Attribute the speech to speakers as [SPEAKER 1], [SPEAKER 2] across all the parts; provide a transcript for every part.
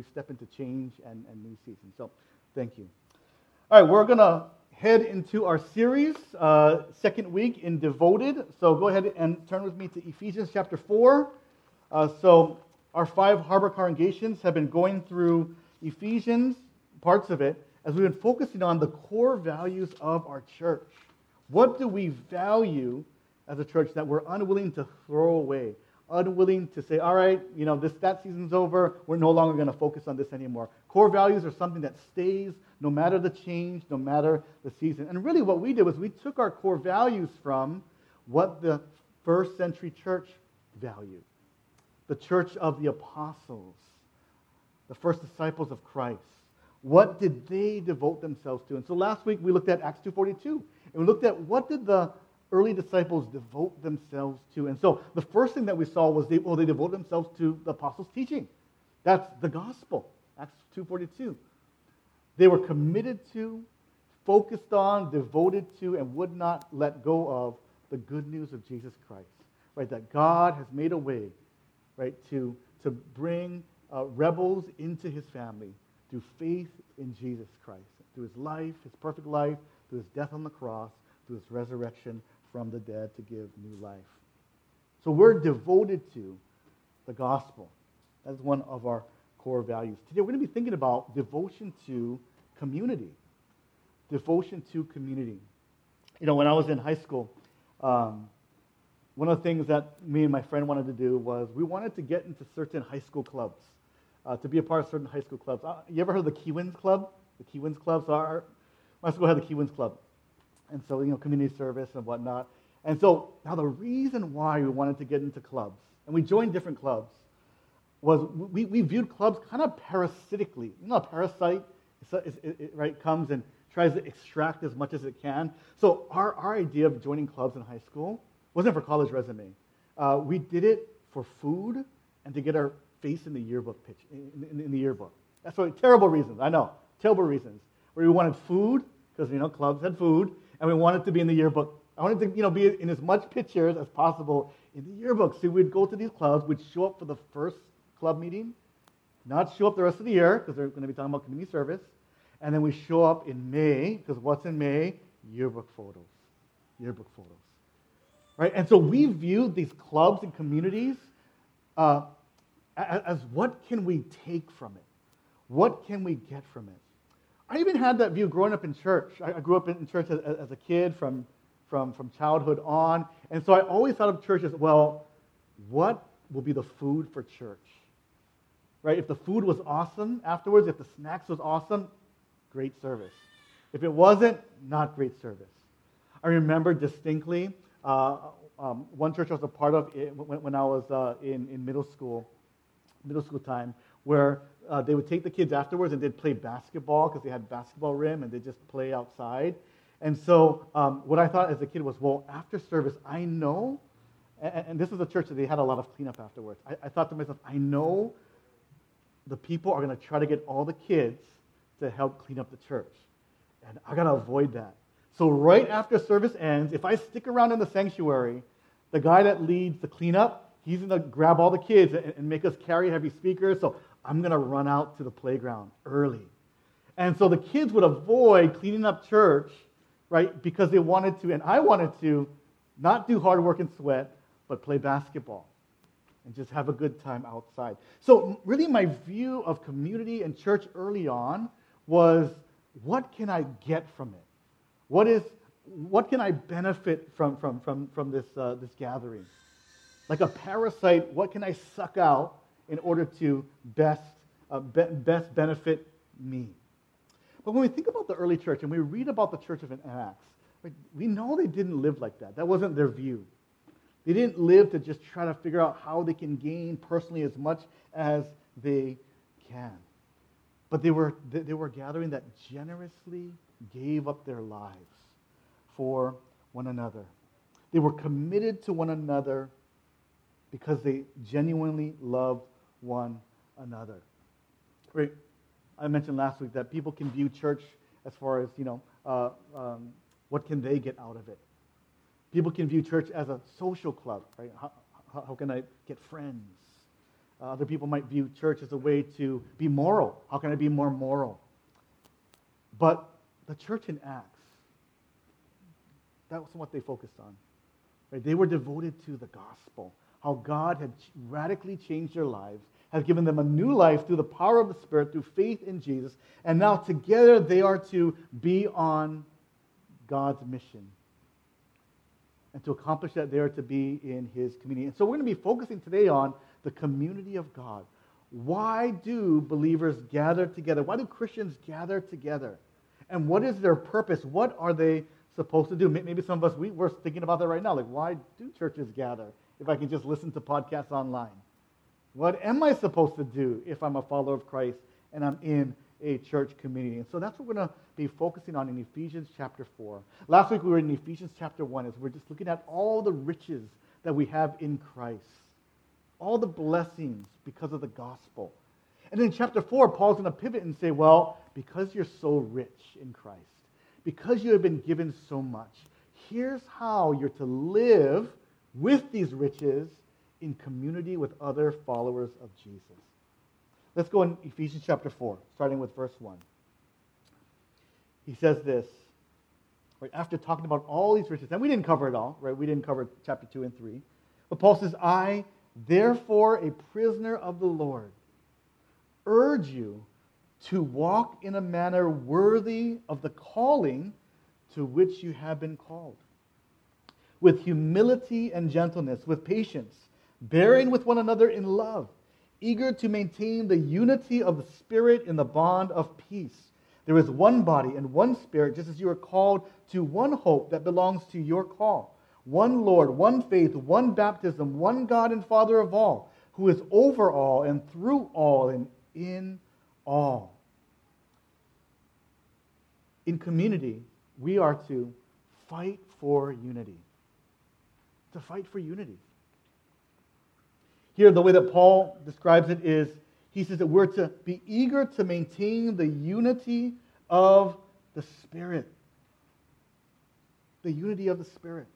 [SPEAKER 1] we step into change and, and new season. So thank you. All right, we're going to head into our series, uh, second week in Devoted. So go ahead and turn with me to Ephesians chapter 4. Uh, so our five harbor congregations have been going through Ephesians, parts of it, as we've been focusing on the core values of our church. What do we value as a church that we're unwilling to throw away? Unwilling to say, all right, you know, this that season's over. We're no longer going to focus on this anymore. Core values are something that stays no matter the change, no matter the season. And really, what we did was we took our core values from what the first century church valued the church of the apostles, the first disciples of Christ. What did they devote themselves to? And so last week we looked at Acts 2.42. And we looked at what did the early disciples devote themselves to. And so the first thing that we saw was they, well, they devote themselves to the apostles' teaching. That's the gospel, Acts 2.42. They were committed to, focused on, devoted to, and would not let go of the good news of Jesus Christ. Right? That God has made a way, right, to, to bring uh, rebels into his family through faith in Jesus Christ, through his life, his perfect life, through his death on the cross, through his resurrection from the dead to give new life. So we're devoted to the gospel. That's one of our core values. Today we're going to be thinking about devotion to community. Devotion to community. You know, when I was in high school, um, one of the things that me and my friend wanted to do was we wanted to get into certain high school clubs, uh, to be a part of certain high school clubs. Uh, you ever heard of the Kiwanis Club? The Kiwanis Club. So our, my school had the Kiwanis Club and so, you know, community service and whatnot. And so now the reason why we wanted to get into clubs, and we joined different clubs, was we, we viewed clubs kind of parasitically. You know, a parasite, it, it, right, comes and tries to extract as much as it can. So our, our idea of joining clubs in high school wasn't for college resume. Uh, we did it for food and to get our face in the yearbook pitch, in, in, in the yearbook. That's what, terrible reasons, I know, terrible reasons. Where we wanted food, because, you know, clubs had food, and we wanted to be in the yearbook. I wanted to, you know, be in as much pictures as possible in the yearbook. So we'd go to these clubs, we'd show up for the first club meeting, not show up the rest of the year because they're going to be talking about community service, and then we show up in May because what's in May? Yearbook photos, yearbook photos, right? And so we viewed these clubs and communities uh, as what can we take from it? What can we get from it? I even had that view growing up in church. I, grew up in church as, as, a kid from, from, from childhood on. And so I always thought of church as, well, what will be the food for church? Right? If the food was awesome afterwards, if the snacks was awesome, great service. If it wasn't, not great service. I remember distinctly uh, um, one church I was a part of when, when I was uh, in, in middle school, middle school time, where uh, they would take the kids afterwards and they'd play basketball because they had basketball rim and they'd just play outside. And so um, what I thought as a kid was, well, after service, I know, and, and this was a church that they had a lot of cleanup afterwards. I, I thought to myself, I know the people are going to try to get all the kids to help clean up the church. And I got to avoid that. So right after service ends, if I stick around in the sanctuary, the guy that leads the cleanup, he's going to grab all the kids and, and make us carry heavy speakers. So I'm going to run out to the playground early. And so the kids would avoid cleaning up church, right, because they wanted to, and I wanted to, not do hard work and sweat, but play basketball and just have a good time outside. So, really, my view of community and church early on was what can I get from it? What, is, what can I benefit from, from, from, from this, uh, this gathering? Like a parasite, what can I suck out in order to best, uh, be, best benefit me. But when we think about the early church and we read about the church of Acts, we know they didn't live like that. That wasn't their view. They didn't live to just try to figure out how they can gain personally as much as they can. But they were, they were gathering that generously gave up their lives for one another. They were committed to one another because they genuinely loved one another. Right? I mentioned last week that people can view church as far as, you know, uh, um, what can they get out of it? People can view church as a social club, right? How, how, can I get friends? Uh, other people might view church as a way to be moral. How can I be more moral? But the church in Acts, that was what they focused on. Right? They were devoted to the gospel, how God had radically changed their lives, has given them a new life through the power of the Spirit, through faith in Jesus, and now together they are to be on God's mission. And to accomplish that, they are to be in His community. And so we're going to be focusing today on the community of God. Why do believers gather together? Why do Christians gather together? And what is their purpose? What are they supposed to do? Maybe some of us, we, we're thinking about that right now. Like, why do churches gather if I can just listen to podcasts online? What am I supposed to do if I'm a follower of Christ and I'm in a church community? And so that's what we're going to be focusing on in Ephesians chapter 4. Last week we were in Ephesians chapter 1 as we're just looking at all the riches that we have in Christ, all the blessings because of the gospel. And in chapter 4, Paul's going to pivot and say, well, because you're so rich in Christ, because you have been given so much, here's how you're to live with these riches in community with other followers of Jesus. Let's go in Ephesians chapter 4, starting with verse 1. He says this, right, after talking about all these riches, and we didn't cover it all, right? We didn't cover chapter 2 and 3. But Paul says, I, therefore, a prisoner of the Lord, urge you to walk in a manner worthy of the calling to which you have been called, with humility and gentleness, with patience bearing with one another in love, eager to maintain the unity of the Spirit in the bond of peace. There is one body and one Spirit, just as you are called to one hope that belongs to your call. One Lord, one faith, one baptism, one God and Father of all, who is over all and through all and in all. In community, we are to fight for unity. To fight for unity. Here, the way that Paul describes it is he says that we're to be eager to maintain the unity of the Spirit. The unity of the Spirit.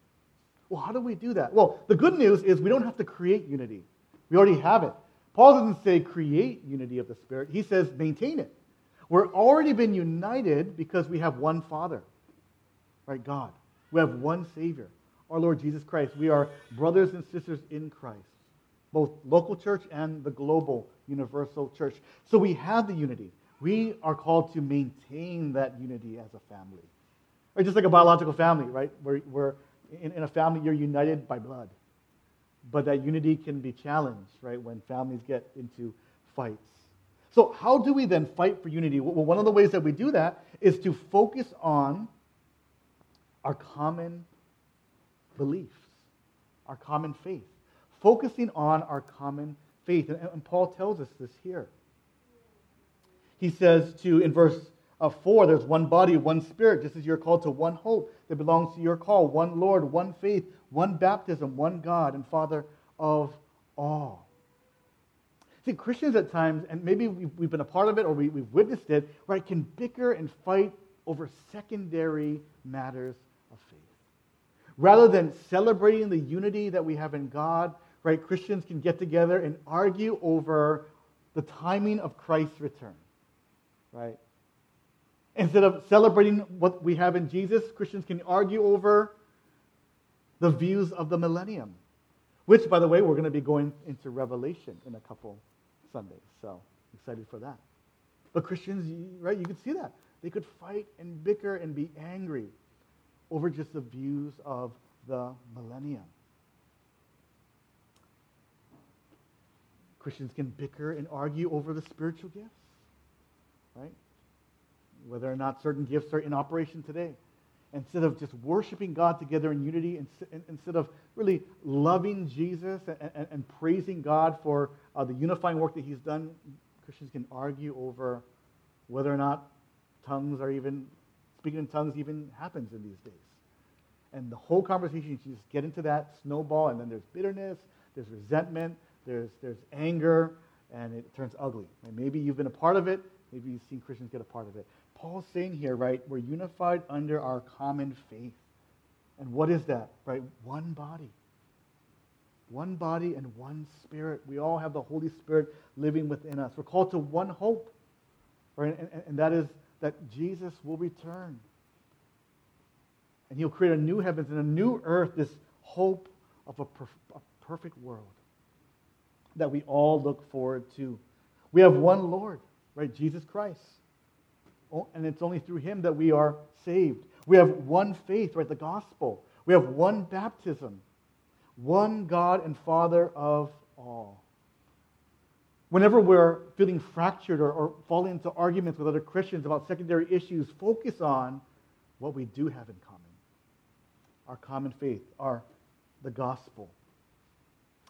[SPEAKER 1] Well, how do we do that? Well, the good news is we don't have to create unity, we already have it. Paul doesn't say create unity of the Spirit, he says maintain it. We're already been united because we have one Father, right? God. We have one Savior, our Lord Jesus Christ. We are brothers and sisters in Christ both local church and the global universal church. So we have the unity. We are called to maintain that unity as a family. Or just like a biological family, right? Where, where in, in a family you're united by blood. But that unity can be challenged, right, when families get into fights. So, how do we then fight for unity? Well, one of the ways that we do that is to focus on our common beliefs, our common faith focusing on our common faith. And, and Paul tells us this here. He says to, in verse uh, 4, there's one body, one spirit, just as you're called to one hope that belongs to your call, one Lord, one faith, one baptism, one God and Father of all. See, Christians at times, and maybe we've, been a part of it or we, we've witnessed it, right, can bicker and fight over secondary matters. Rather than celebrating the unity that we have in God right, Christians can get together and argue over the timing of Christ's return, right? Instead of celebrating what we have in Jesus, Christians can argue over the views of the millennium, which, by the way, we're going to be going into Revelation in a couple Sundays. So excited for that. But Christians, right, you could see that. They could fight and bicker and be angry over just the views of the millennium. Christians can bicker and argue over the spiritual gifts, right? Whether or not certain gifts are in operation today. Instead of just worshiping God together in unity, instead of really loving Jesus and, and, and praising God for uh, the unifying work that He's done, Christians can argue over whether or not tongues are even, speaking in tongues even happens in these days. And the whole conversation, you just get into that snowball, and then there's bitterness, there's resentment, there's, there's anger, and it turns ugly. And maybe you've been a part of it. Maybe you've seen Christians get a part of it. Paul's saying here, right, we're unified under our common faith. And what is that, right? One body. one body and one spirit. We all have the Holy Spirit living within us. We're called to one hope, right? and, and, and that is that Jesus will return. And he'll create a new heavens and a new earth, this hope of a, perf- a perfect world that we all look forward to. We have one Lord, right? Jesus Christ. Oh, and it's only through him that we are saved. We have one faith, right? The gospel. We have one baptism, one God and Father of all. Whenever we're feeling fractured or, or falling into arguments with other Christians about secondary issues, focus on what we do have in common our common faith, our, the gospel,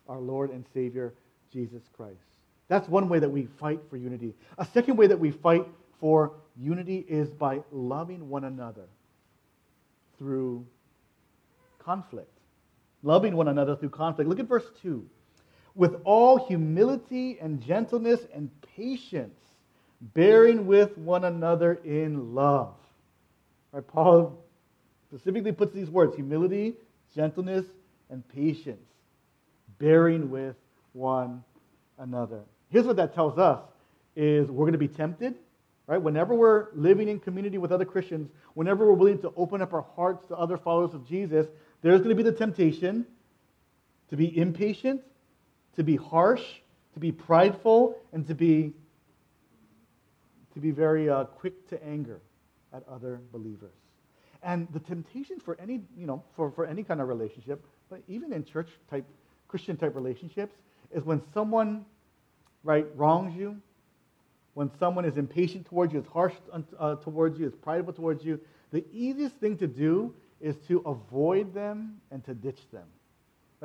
[SPEAKER 1] our Lord and Savior, Jesus Christ. That's one way that we fight for unity. A second way that we fight for unity is by loving one another through conflict. Loving one another through conflict. Look at verse 2. With all humility and gentleness and patience, bearing with one another in love. Right, Paul specifically puts these words humility, gentleness, and patience, bearing with one another. Here's what that tells us is we're going to be tempted, right? Whenever we're living in community with other Christians, whenever we're willing to open up our hearts to other followers of Jesus, there's going to be the temptation to be impatient, to be harsh, to be prideful, and to be to be very uh, quick to anger at other believers. And the temptation for any, you know, for, for any kind of relationship, but even in church type, Christian type relationships, is when someone, right, wrongs you, when someone is impatient towards you, is harsh uh, towards you, is prideful towards you, the easiest thing to do is to avoid them and to ditch them.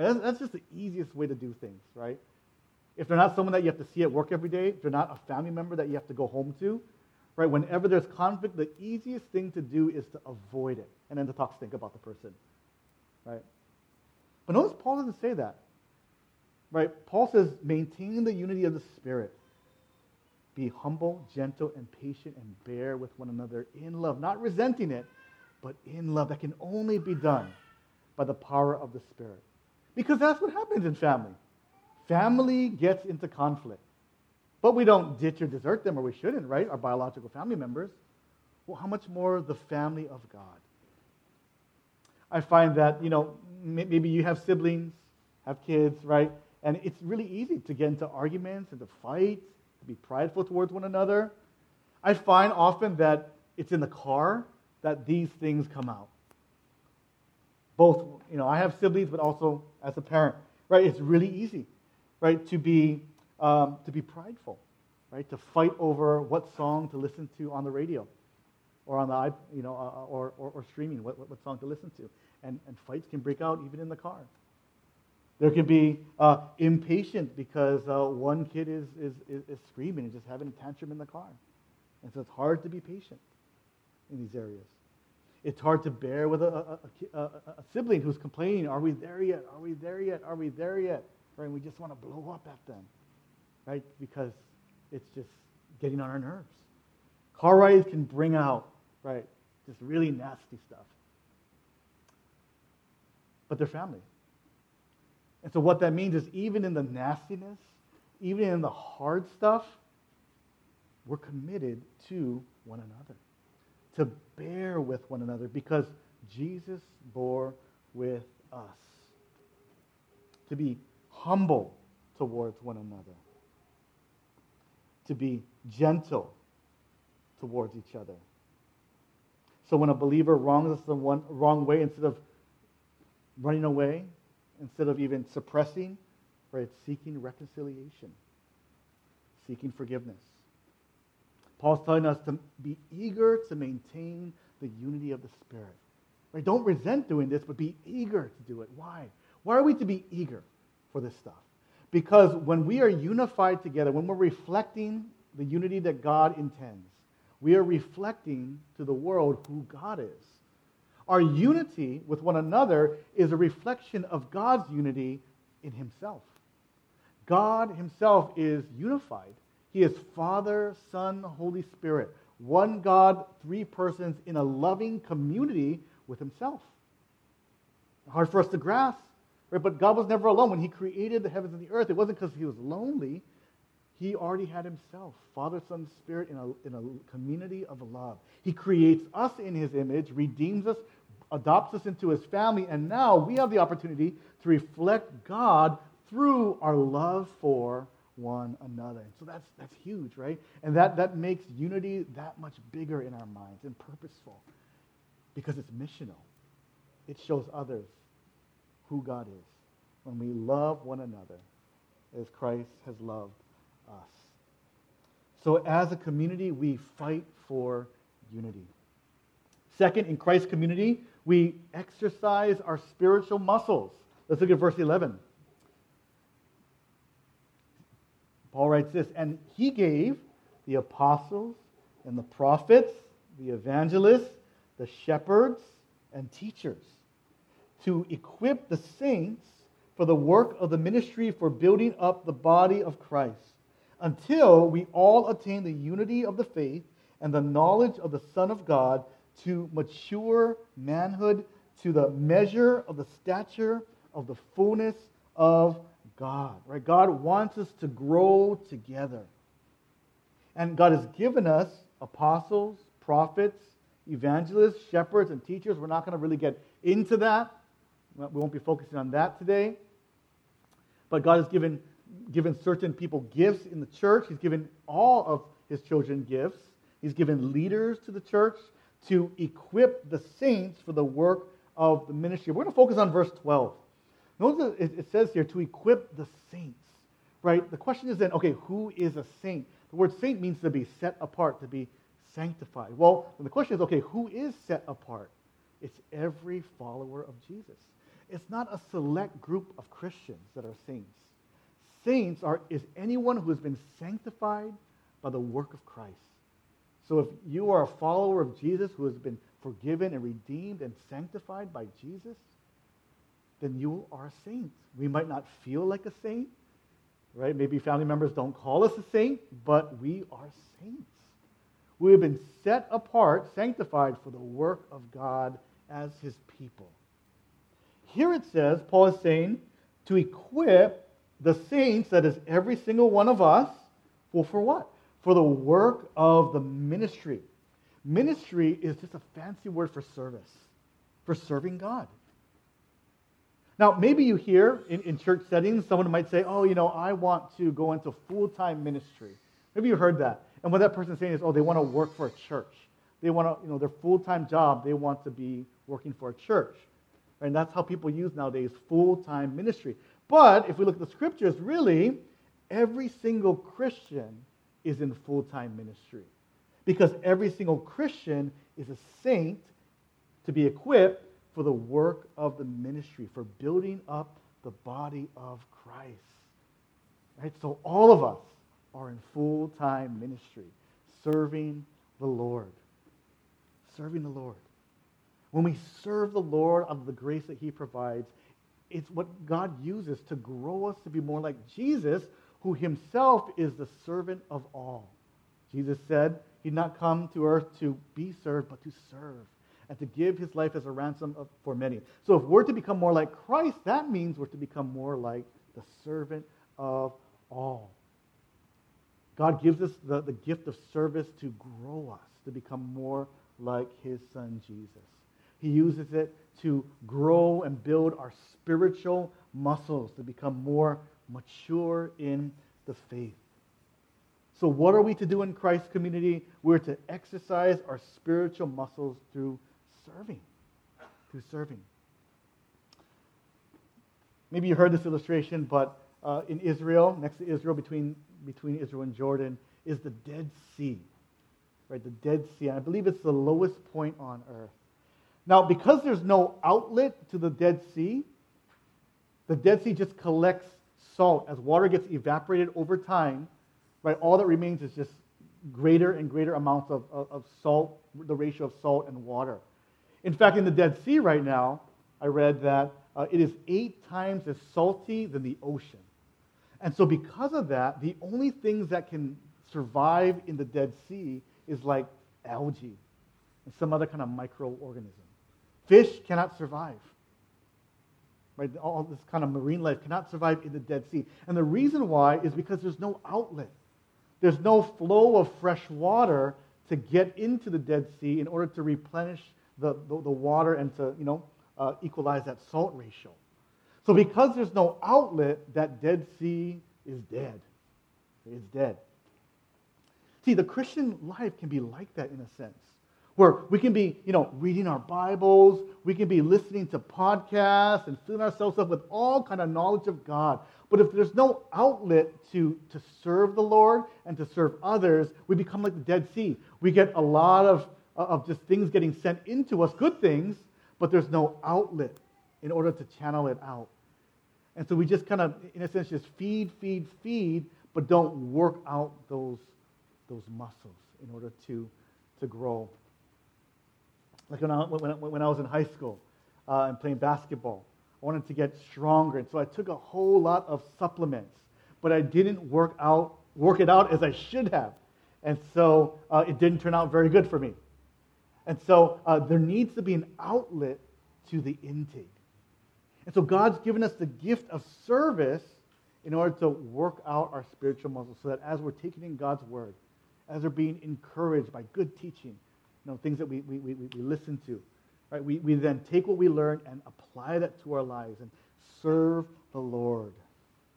[SPEAKER 1] That's, that's just the easiest way to do things, right? If they're not someone that you have to see at work every day, if they're not a family member that you have to go home to, Right? Whenever there's conflict, the easiest thing to do is to avoid it and then to talk stink about the person. Right? But notice Paul doesn't say that. Right? Paul says, maintain the unity of the Spirit. Be humble, gentle, and patient, and bear with one another in love. Not resenting it, but in love. That can only be done by the power of the Spirit. Because that's what happens in family. Family gets into conflict. But we don't ditch or desert them, or we shouldn't, right? Our biological family members. Well, how much more the family of God? I find that, you know, maybe you have siblings, have kids, right? And it's really easy to get into arguments and to fight, to be prideful towards one another. I find often that it's in the car that these things come out. Both, you know, I have siblings, but also as a parent, right? It's really easy, right, to be um, to be prideful, right? To fight over what song to listen to on the radio or on the you know uh, or, or, or, streaming what, what, what, song to listen to. And, and fights can break out even in the car. There can be uh, impatient because uh, one kid is, is, is, is, screaming and just having a tantrum in the car. And so it's hard to be patient in these areas it's hard to bear with a, a, a, a sibling who's complaining are we there yet are we there yet are we there yet right? and we just want to blow up at them right? Because it's just getting on our nerves. Car rides can bring out, right, just really nasty stuff. But they're family. And so what that means is even in the nastiness, even in the hard stuff, we're committed to one another, to bear with one another because Jesus bore with us, to be humble towards one another to be gentle towards each other. So when a believer wrongs us the one, wrong way, instead of running away, instead of even suppressing, right, seeking reconciliation, seeking forgiveness. Paul's telling us to be eager to maintain the unity of the Spirit. Right? Don't resent doing this, but be eager to do it. Why? Why are we to be eager for this stuff? Because when we are unified together, when we're reflecting the unity that God intends, we are reflecting to the world who God is. Our unity with one another is a reflection of God's unity in Himself. God Himself is unified. He is Father, Son, Holy Spirit. One God, three persons in a loving community with Himself. Hard for us to grasp, Right? But God was never alone. When he created the heavens and the earth, it wasn't because he was lonely. He already had himself, Father, Son, Spirit, in a, in a community of love. He creates us in his image, redeems us, adopts us into his family, and now we have the opportunity to reflect God through our love for one another. And so that's, that's huge, right? And that, that makes unity that much bigger in our minds and purposeful because it's missional. It shows others who God is when we love one another as Christ has loved us. So, as a community, we fight for unity. Second, in Christ's community, we exercise our spiritual muscles. Let's look at verse 11. Paul writes this, and he gave the apostles and the prophets, the evangelists, the shepherds, and teachers to equip the saints for the work of the ministry for building up the body of Christ until we all attain the unity of the faith and the knowledge of the Son of God to mature manhood to the measure of the stature of the fullness of God. Right? God wants us to grow together. And God has given us apostles, prophets, evangelists, shepherds, and teachers. We're not going to really get into that. We won't be focusing on that today. But God has given, given certain people gifts in the church. He's given all of his children gifts. He's given leaders to the church to equip the saints for the work of the ministry. We're going to focus on verse 12. Notice it says here to equip the saints, right? The question is then, okay, who is a saint? The word saint means to be set apart, to be sanctified. Well, the question is, okay, who is set apart? It's every follower of Jesus. It's not a select group of Christians that are saints. Saints are is anyone who has been sanctified by the work of Christ. So if you are a follower of Jesus who has been forgiven and redeemed and sanctified by Jesus, then you are a saint. We might not feel like a saint, right? Maybe family members don't call us a saint, but we are saints. We have been set apart, sanctified for the work of God as his people. Here it says, Paul is saying, to equip the saints, that is every single one of us, well, for what? For the work of the ministry. Ministry is just a fancy word for service, for serving God. Now, maybe you hear in, in church settings, someone might say, Oh, you know, I want to go into full time ministry. Maybe you heard that. And what that person is saying is, Oh, they want to work for a church. They want to, you know, their full time job, they want to be working for a church. And that's how people use nowadays full time ministry. But if we look at the scriptures, really, every single Christian is in full time ministry. Because every single Christian is a saint to be equipped for the work of the ministry, for building up the body of Christ. Right? So all of us are in full time ministry, serving the Lord. Serving the Lord. When we serve the Lord of the grace that He provides, it's what God uses to grow us to be more like Jesus, who Himself is the servant of all. Jesus said He'd not come to earth to be served, but to serve and to give his life as a ransom for many. So if we're to become more like Christ, that means we're to become more like the servant of all. God gives us the, the gift of service to grow us, to become more like his son Jesus. He uses it to grow and build our spiritual muscles, to become more mature in the faith. So, what are we to do in Christ's community? We're to exercise our spiritual muscles through serving. Through serving. Maybe you heard this illustration, but uh, in Israel, next to Israel, between, between Israel and Jordan, is the Dead Sea. Right, the Dead Sea. I believe it's the lowest point on earth. Now, because there's no outlet to the Dead Sea, the Dead Sea just collects salt. As water gets evaporated over time, right, all that remains is just greater and greater amounts of, of, of salt, the ratio of salt and water. In fact, in the Dead Sea right now, I read that uh, it is eight times as salty than the ocean. And so, because of that, the only things that can survive in the Dead Sea is like algae and some other kind of microorganism. Fish cannot survive. right? All this kind of marine life cannot survive in the Dead Sea. And the reason why is because there's no outlet. There's no flow of fresh water to get into the Dead Sea in order to replenish the, the, the water and to, you know, uh, equalize that salt ratio. So because there's no outlet, that Dead Sea is dead. It's dead. See, the Christian life can be like that in a sense, where we can be, you know, reading our Bibles, we can be listening to podcasts and filling ourselves up with all kind of knowledge of God. But if there's no outlet to, to serve the Lord and to serve others, we become like the Dead Sea. We get a lot of, of just things getting sent into us, good things, but there's no outlet in order to channel it out. And so we just kind of, in a sense, just feed, feed, feed, but don't work out those, those muscles in order to, to grow. Like when I, when, when I was in high school uh, and playing basketball, I wanted to get stronger. And so I took a whole lot of supplements, but I didn't work, out, work it out as I should have. And so uh, it didn't turn out very good for me. And so uh, there needs to be an outlet to the intake. And so God's given us the gift of service in order to work out our spiritual muscles so that as we're taking in God's word, as we're being encouraged by good teaching, you know, things that we, we, we, we listen to, right, we, we then take what we learn and apply that to our lives and serve the Lord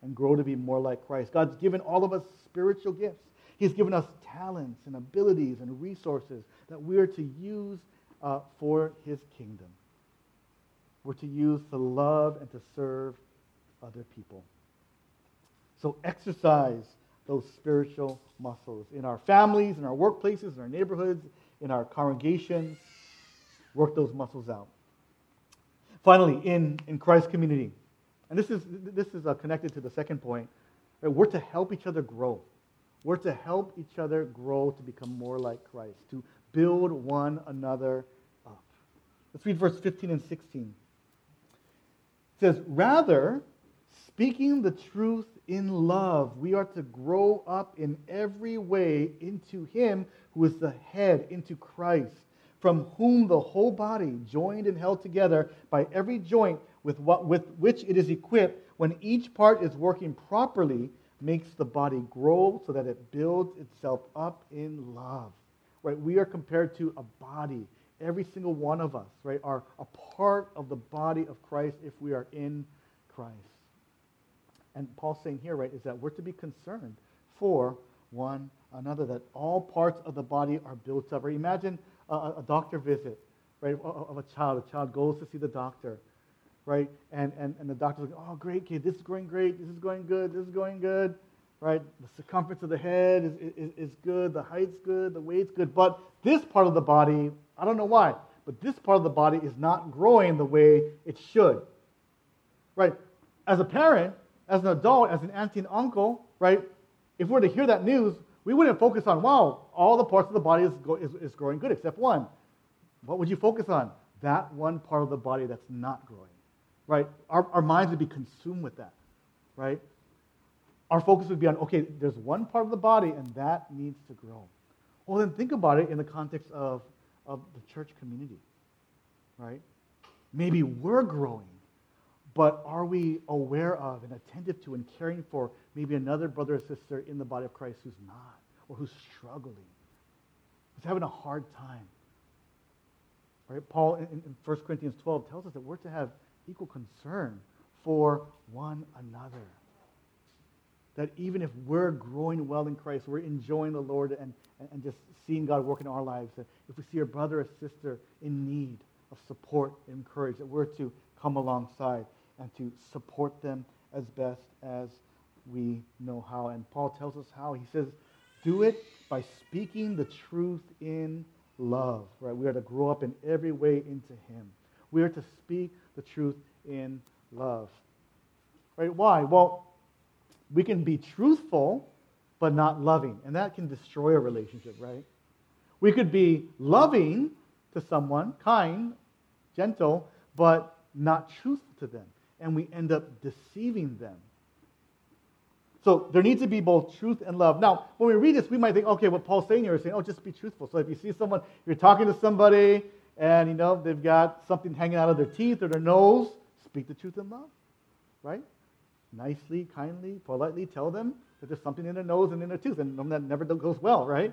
[SPEAKER 1] and grow to be more like Christ. God's given all of us spiritual gifts. He's given us talents and abilities and resources that we are to use uh, for his kingdom. We're to use to love and to serve other people. So exercise those spiritual muscles in our families, in our workplaces, in our neighborhoods, in our congregations. Work those muscles out. Finally, in, in Christ's community, and this is, this is uh, connected to the second point, right? we're to help each other grow. We're to help each other grow to become more like Christ, to build one another up. Let's read verse 15 and 16. It says, Rather, speaking the truth in love, we are to grow up in every way into Him who is the head, into Christ, from whom the whole body, joined and held together by every joint with, what, with which it is equipped, when each part is working properly, makes the body grow so that it builds itself up in love. Right? We are compared to a body. Every single one of us, right, are a part of the body of Christ if we are in Christ. And Paul's saying here, right, is that we're to be concerned for one another, that all parts of the body are built up. Right? Imagine a, a doctor visit, right, of a child. A child goes to see the doctor right? And, and, and the doctor's like, oh, great, kid, this is going great, this is going good, this is going good, right? The circumference of the head is, is, is good, the height's good, the weight's good, but this part of the body, I don't know why, but this part of the body is not growing the way it should, right? As a parent, as an adult, as an auntie and uncle, right? If we were to hear that news, we wouldn't focus on, wow, all the parts of the body is, is, is growing good except one. What would you focus on? That one part of the body that's not growing right? Our, our minds would be consumed with that, right? Our focus would be on, okay, there's one part of the body and that needs to grow. Well, then think about it in the context of, of the church community, right? Maybe we're growing, but are we aware of and attentive to and caring for maybe another brother or sister in the body of Christ who's not, or who's struggling, who's having a hard time? Right? Paul in, in 1 Corinthians 12 tells us that we're to have equal concern for one another. That even if we're growing well in Christ, we're enjoying the Lord and, and just seeing God work in our lives, that if we see a brother or sister in need of support and encouragement, that we're to come alongside and to support them as best as we know how. And Paul tells us how. He says, do it by speaking the truth in love. Right? We are to grow up in every way into Him. We are to speak the truth in love. Right? Why? Well, we can be truthful but not loving, and that can destroy a relationship, right? We could be loving to someone, kind, gentle, but not truthful to them, and we end up deceiving them. So there needs to be both truth and love. Now, when we read this, we might think, okay, what Paul's saying here is saying, oh, just be truthful. So if you see someone, you're talking to somebody, and you know they've got something hanging out of their teeth or their nose, speak the truth in love, right? Nicely, kindly, politely tell them that there's something in their nose and in their tooth, and that never goes well, right?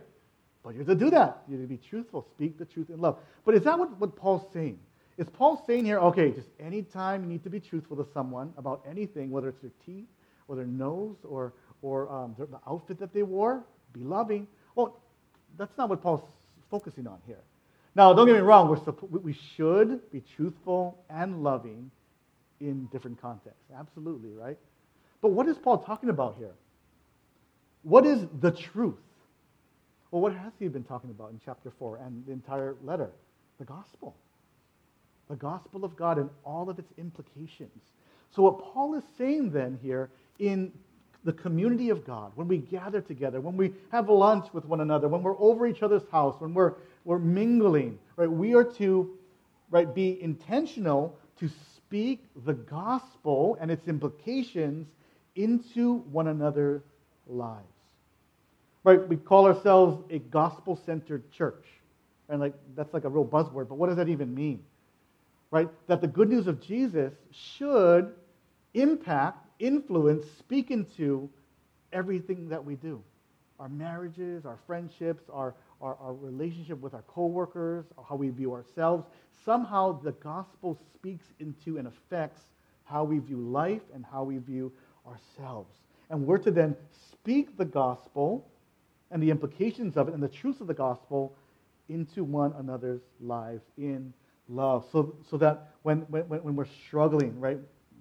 [SPEAKER 1] But you're to do that. You're to be truthful, speak the truth in love. But is that what, what Paul's saying? Is Paul saying here, okay, just anytime you need to be truthful to someone about anything, whether it's their teeth or their nose or, or um, the outfit that they wore, be loving? Well, that's not what Paul's focusing on here. Now, don't get me wrong, we're, we should be truthful and loving in different contexts. Absolutely, right? But what is Paul talking about here? What is the truth? Well, what has he been talking about in chapter 4 and the entire letter? The gospel. The gospel of God and all of its implications. So, what Paul is saying then here in the community of God, when we gather together, when we have lunch with one another, when we're over each other's house, when we're, we're mingling, right, we are to right, be intentional to speak the gospel and its implications into one another's lives. Right? We call ourselves a gospel centered church. And like that's like a real buzzword, but what does that even mean? Right? That the good news of Jesus should impact, influence, speak into everything that we do. Our marriages, our friendships, our, our, our relationship with our coworkers, how we view ourselves. Somehow the gospel speaks into and affects how we view life and how we view ourselves. And we're to then speak the gospel and the implications of it and the truths of the gospel into one another's lives in love. So, so that when, when, when we're struggling, right?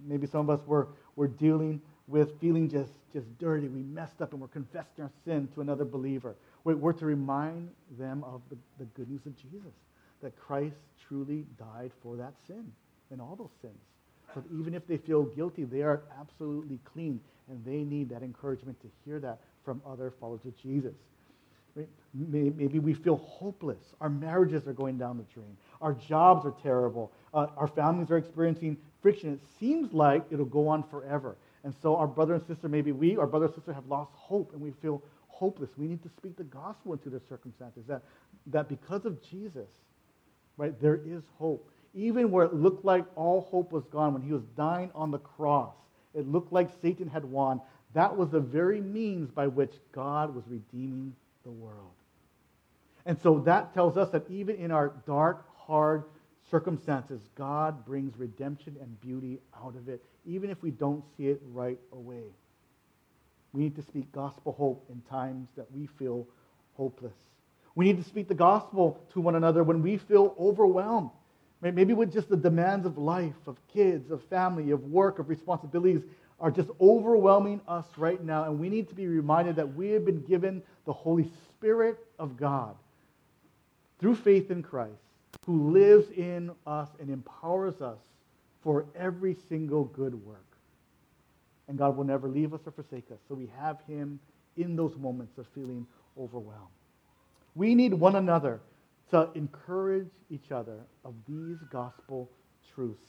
[SPEAKER 1] Maybe some of us were, were dealing with feeling just, just dirty. We messed up and we're confessing our sin to another believer. We're, we're to remind them of the, the good news of Jesus, that Christ truly died for that sin and all those sins. So even if they feel guilty, they are absolutely clean and they need that encouragement to hear that from other followers of Jesus. Maybe we feel hopeless. Our marriages are going down the drain. Our jobs are terrible. Uh, our families are experiencing friction. It seems like it'll go on forever. And so, our brother and sister, maybe we, our brother and sister, have lost hope and we feel hopeless. We need to speak the gospel into their circumstances that, that because of Jesus, right, there is hope. Even where it looked like all hope was gone, when he was dying on the cross, it looked like Satan had won. That was the very means by which God was redeeming the world. And so that tells us that even in our dark, hard circumstances, God brings redemption and beauty out of it, even if we don't see it right away. We need to speak gospel hope in times that we feel hopeless. We need to speak the gospel to one another when we feel overwhelmed. Maybe with just the demands of life, of kids, of family, of work, of responsibilities are just overwhelming us right now. And we need to be reminded that we have been given the Holy Spirit of God through faith in Christ, who lives in us and empowers us for every single good work. And God will never leave us or forsake us. So we have him in those moments of feeling overwhelmed. We need one another to encourage each other of these gospel truths.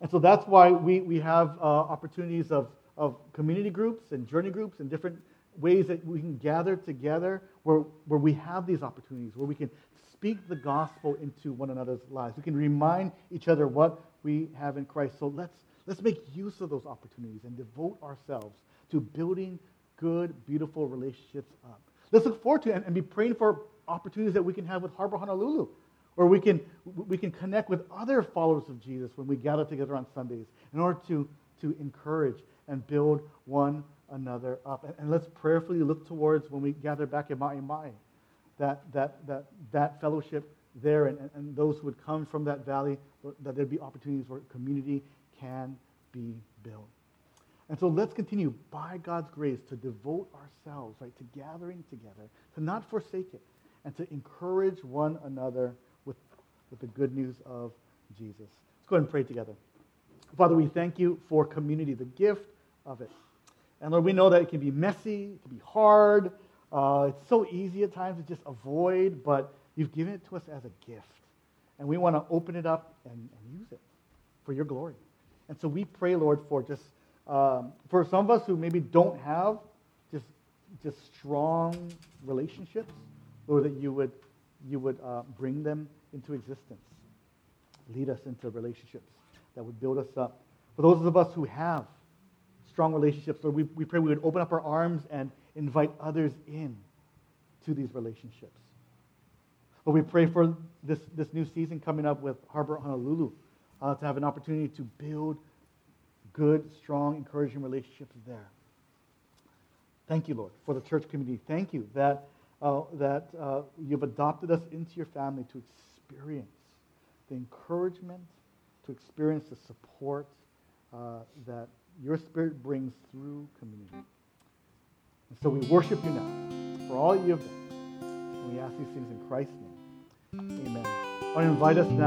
[SPEAKER 1] And so that's why we, we have uh, opportunities of, of community groups and journey groups and different ways that we can gather together where, where we have these opportunities, where we can speak the gospel into one another's lives. We can remind each other what we have in Christ. So let's, let's make use of those opportunities and devote ourselves to building good, beautiful relationships up. Let's look forward to and, and be praying for opportunities that we can have with Harbor Honolulu or we can, we can connect with other followers of Jesus when we gather together on Sundays in order to, to encourage and build one another up. And, and let's prayerfully look towards when we gather back in Mai Mai, that, that, that, that fellowship there and, and those who would come from that valley, that there'd be opportunities where community can be built. And so let's continue, by God's grace, to devote ourselves, right, to gathering together, to not forsake it, and to encourage one another with with the good news of Jesus. Let's go ahead and pray together. Father, we thank you for community, the gift of it. And Lord, we know that it can be messy, it can be hard. Uh, it's so easy at times to just avoid, but you've given it to us as a gift. And we want to open it up and, and use it for your glory. And so we pray, Lord, for just um, for some of us who maybe don't have just just strong relationships, Lord, that you would you would uh, bring them into existence. Lead us into relationships that would build us up. For those of us who have strong relationships, Lord, we, we pray we would open up our arms and invite others in to these relationships. But we pray for this, this new season coming up with Harbor Honolulu uh, to have an opportunity to build good, strong, encouraging relationships there. Thank you, Lord, for the church community. Thank you that, uh, that uh, you've adopted us into your family to experience the encouragement, to experience the support uh, that your spirit brings through community. And so we worship you now for all you have done. And we ask these things in Christ's name. Amen. I invite us now.